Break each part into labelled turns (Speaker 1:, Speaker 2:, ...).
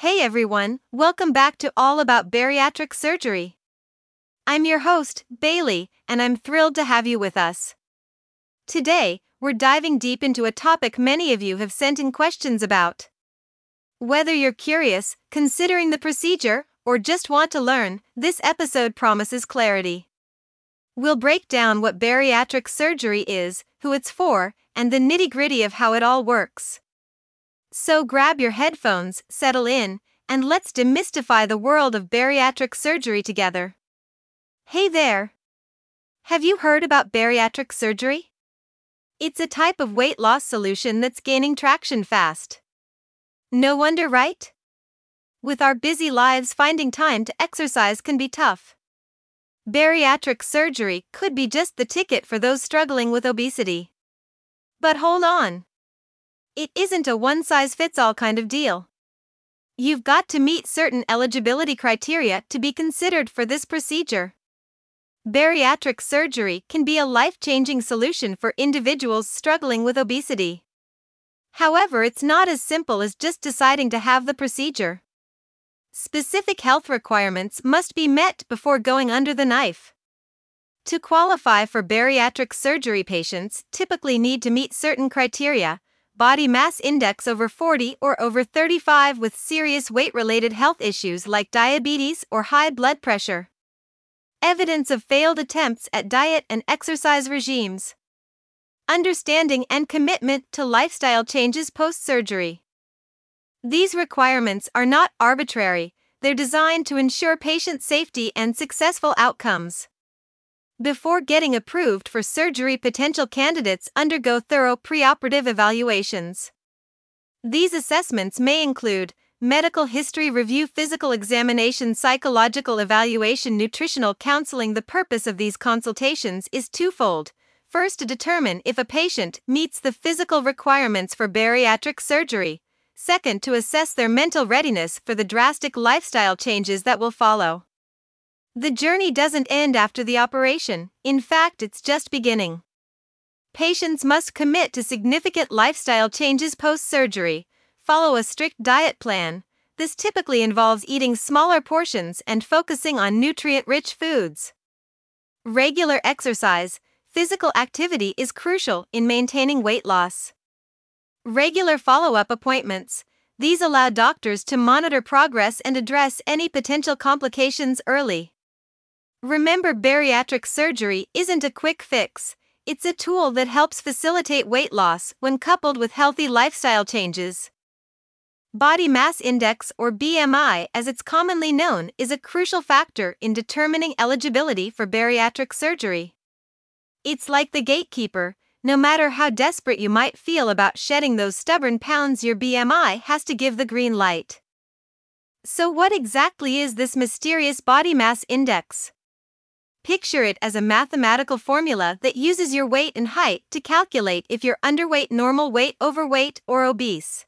Speaker 1: Hey everyone, welcome back to All About Bariatric Surgery. I'm your host, Bailey, and I'm thrilled to have you with us. Today, we're diving deep into a topic many of you have sent in questions about. Whether you're curious, considering the procedure, or just want to learn, this episode promises clarity. We'll break down what bariatric surgery is, who it's for, and the nitty gritty of how it all works. So grab your headphones, settle in, and let's demystify the world of bariatric surgery together. Hey there! Have you heard about bariatric surgery? It's a type of weight loss solution that's gaining traction fast. No wonder, right? With our busy lives, finding time to exercise can be tough. Bariatric surgery could be just the ticket for those struggling with obesity. But hold on. It isn't a one size fits all kind of deal. You've got to meet certain eligibility criteria to be considered for this procedure. Bariatric surgery can be a life changing solution for individuals struggling with obesity. However, it's not as simple as just deciding to have the procedure. Specific health requirements must be met before going under the knife. To qualify for bariatric surgery, patients typically need to meet certain criteria, body mass index over 40 or over 35 with serious weight related health issues like diabetes or high blood pressure. Evidence of failed attempts at diet and exercise regimes. Understanding and commitment to lifestyle changes post surgery. These requirements are not arbitrary, they're designed to ensure patient safety and successful outcomes. Before getting approved for surgery, potential candidates undergo thorough preoperative evaluations. These assessments may include medical history review, physical examination, psychological evaluation, nutritional counseling. The purpose of these consultations is twofold. First, to determine if a patient meets the physical requirements for bariatric surgery. Second, to assess their mental readiness for the drastic lifestyle changes that will follow. The journey doesn't end after the operation, in fact, it's just beginning. Patients must commit to significant lifestyle changes post surgery, follow a strict diet plan. This typically involves eating smaller portions and focusing on nutrient rich foods. Regular exercise, physical activity is crucial in maintaining weight loss. Regular follow up appointments. These allow doctors to monitor progress and address any potential complications early. Remember, bariatric surgery isn't a quick fix, it's a tool that helps facilitate weight loss when coupled with healthy lifestyle changes. Body mass index, or BMI as it's commonly known, is a crucial factor in determining eligibility for bariatric surgery. It's like the gatekeeper, no matter how desperate you might feel about shedding those stubborn pounds, your BMI has to give the green light. So, what exactly is this mysterious body mass index? Picture it as a mathematical formula that uses your weight and height to calculate if you're underweight, normal weight, overweight, or obese.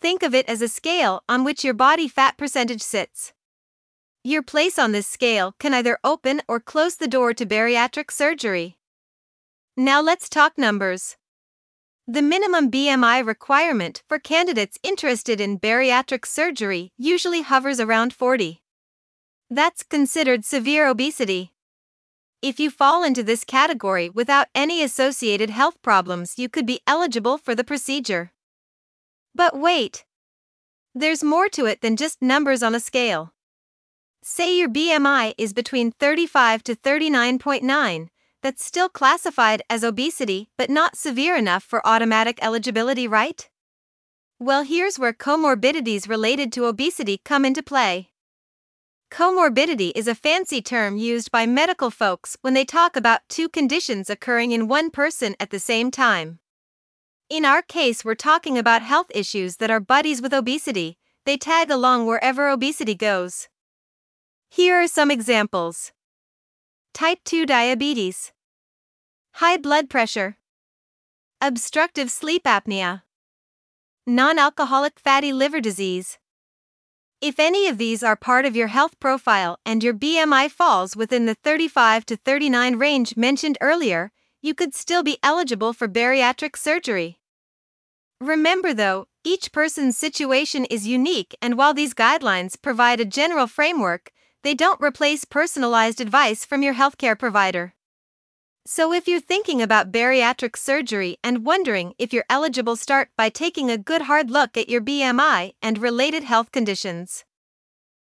Speaker 1: Think of it as a scale on which your body fat percentage sits. Your place on this scale can either open or close the door to bariatric surgery. Now let's talk numbers. The minimum BMI requirement for candidates interested in bariatric surgery usually hovers around 40. That's considered severe obesity. If you fall into this category without any associated health problems, you could be eligible for the procedure. But wait! There's more to it than just numbers on a scale. Say your BMI is between 35 to 39.9, that's still classified as obesity but not severe enough for automatic eligibility, right? Well, here's where comorbidities related to obesity come into play. Comorbidity is a fancy term used by medical folks when they talk about two conditions occurring in one person at the same time. In our case, we're talking about health issues that are buddies with obesity, they tag along wherever obesity goes. Here are some examples Type 2 diabetes, high blood pressure, obstructive sleep apnea, non alcoholic fatty liver disease. If any of these are part of your health profile and your BMI falls within the 35 to 39 range mentioned earlier, you could still be eligible for bariatric surgery. Remember though, Each person's situation is unique, and while these guidelines provide a general framework, they don't replace personalized advice from your healthcare provider. So, if you're thinking about bariatric surgery and wondering if you're eligible, start by taking a good hard look at your BMI and related health conditions.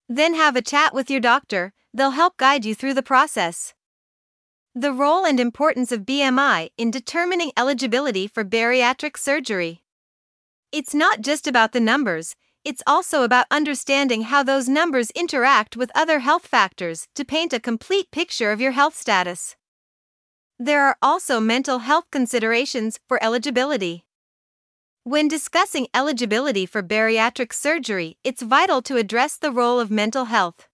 Speaker 1: Then have a chat with your doctor, they'll help guide you through the process. The role and importance of BMI in determining eligibility for bariatric surgery. It's not just about the numbers, it's also about understanding how those numbers interact with other health factors to paint a complete picture of your health status. There are also mental health considerations for eligibility. When discussing eligibility for bariatric surgery, it's vital to address the role of mental health.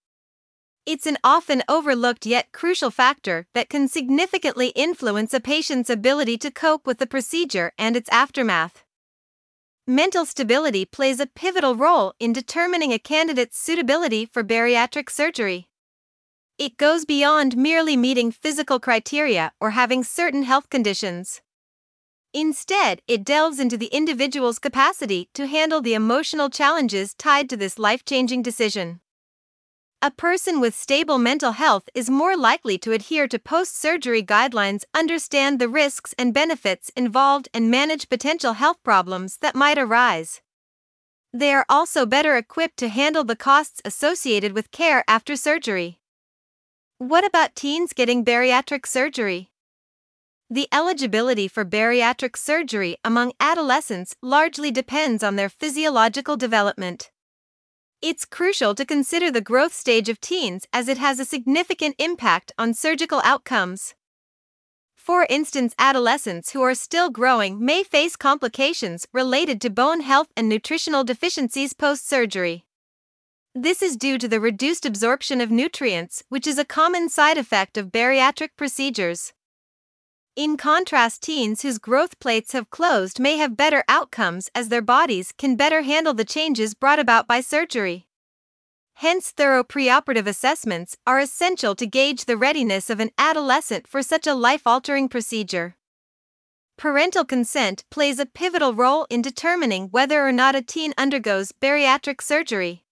Speaker 1: It's an often overlooked yet crucial factor that can significantly influence a patient's ability to cope with the procedure and its aftermath. Mental stability plays a pivotal role in determining a candidate's suitability for bariatric surgery. It goes beyond merely meeting physical criteria or having certain health conditions. Instead, it delves into the individual's capacity to handle the emotional challenges tied to this life changing decision. A person with stable mental health is more likely to adhere to post surgery guidelines, understand the risks and benefits involved, and manage potential health problems that might arise. They are also better equipped to handle the costs associated with care after surgery. What about teens getting bariatric surgery? The eligibility for bariatric surgery among adolescents largely depends on their physiological development. It's crucial to consider the growth stage of teens as it has a significant impact on surgical outcomes. For instance, adolescents who are still growing may face complications related to bone health and nutritional deficiencies post surgery. This is due to the reduced absorption of nutrients, which is a common side effect of bariatric procedures. In contrast, teens whose growth plates have closed may have better outcomes as their bodies can better handle the changes brought about by surgery. Hence, thorough preoperative assessments are essential to gauge the readiness of an adolescent for such a life altering procedure. Parental consent plays a pivotal role in determining whether or not a teen undergoes bariatric surgery.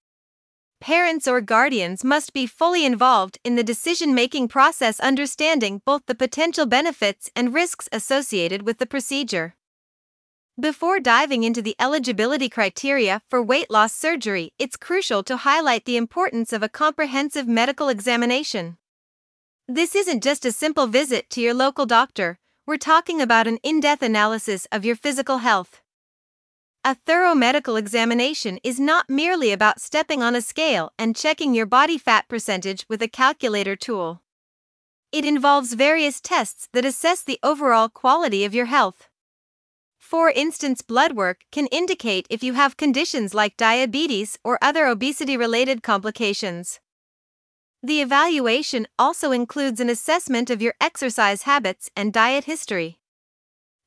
Speaker 1: Parents or guardians must be fully involved in the decision making process, understanding both the potential benefits and risks associated with the procedure. Before diving into the eligibility criteria for weight loss surgery, it's crucial to highlight the importance of a comprehensive medical examination. This isn't just a simple visit to your local doctor, we're talking about an in depth analysis of your physical health. A thorough medical examination is not merely about stepping on a scale and checking your body fat percentage with a calculator tool. It involves various tests that assess the overall quality of your health. For instance, blood work can indicate if you have conditions like diabetes or other obesity related complications. The evaluation also includes an assessment of your exercise habits and diet history.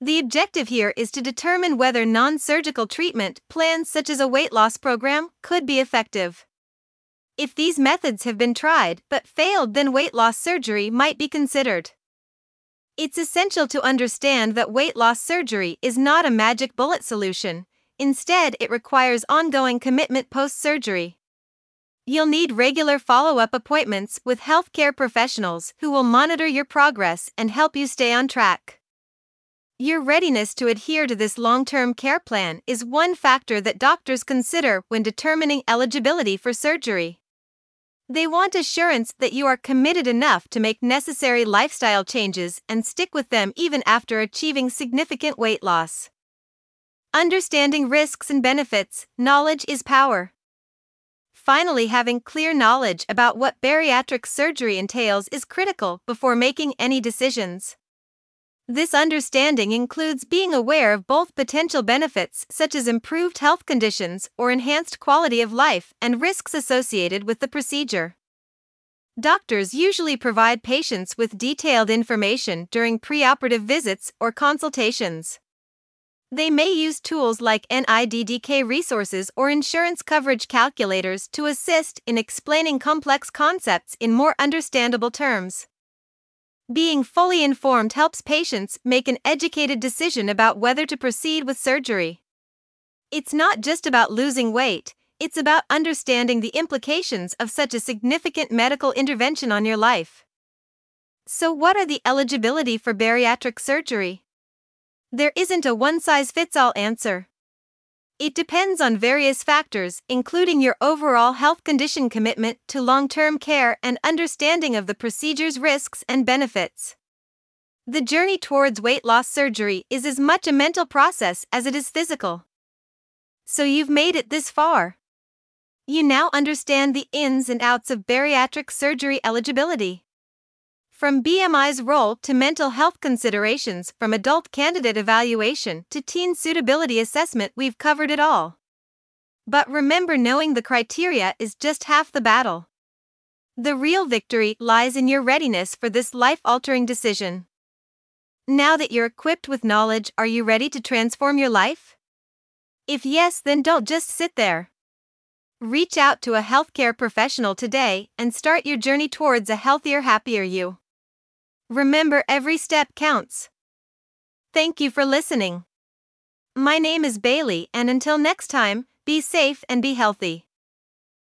Speaker 1: The objective here is to determine whether non surgical treatment plans such as a weight loss program could be effective. If these methods have been tried but failed, then weight loss surgery might be considered. It's essential to understand that weight loss surgery is not a magic bullet solution, instead, it requires ongoing commitment post surgery. You'll need regular follow up appointments with healthcare professionals who will monitor your progress and help you stay on track. Your readiness to adhere to this long term care plan is one factor that doctors consider when determining eligibility for surgery. They want assurance that you are committed enough to make necessary lifestyle changes and stick with them even after achieving significant weight loss. Understanding risks and benefits, knowledge is power. Finally, having clear knowledge about what bariatric surgery entails is critical before making any decisions. This understanding includes being aware of both potential benefits, such as improved health conditions or enhanced quality of life, and risks associated with the procedure. Doctors usually provide patients with detailed information during preoperative visits or consultations. They may use tools like NIDDK resources or insurance coverage calculators to assist in explaining complex concepts in more understandable terms. Being fully informed helps patients make an educated decision about whether to proceed with surgery. It's not just about losing weight, it's about understanding the implications of such a significant medical intervention on your life. So, what are the eligibility for bariatric surgery? There isn't a one size fits all answer. It depends on various factors, including your overall health condition commitment to long term care and understanding of the procedure's risks and benefits. The journey towards weight loss surgery is as much a mental process as it is physical. So you've made it this far. You now understand the ins and outs of bariatric surgery eligibility. From BMI's role to mental health considerations, from adult candidate evaluation to teen suitability assessment, we've covered it all. But remember, knowing the criteria is just half the battle. The real victory lies in your readiness for this life altering decision. Now that you're equipped with knowledge, are you ready to transform your life? If yes, then don't just sit there. Reach out to a healthcare professional today and start your journey towards a healthier, happier you. Remember, every step counts. Thank you for listening. My name is Bailey, and until next time, be safe and be healthy.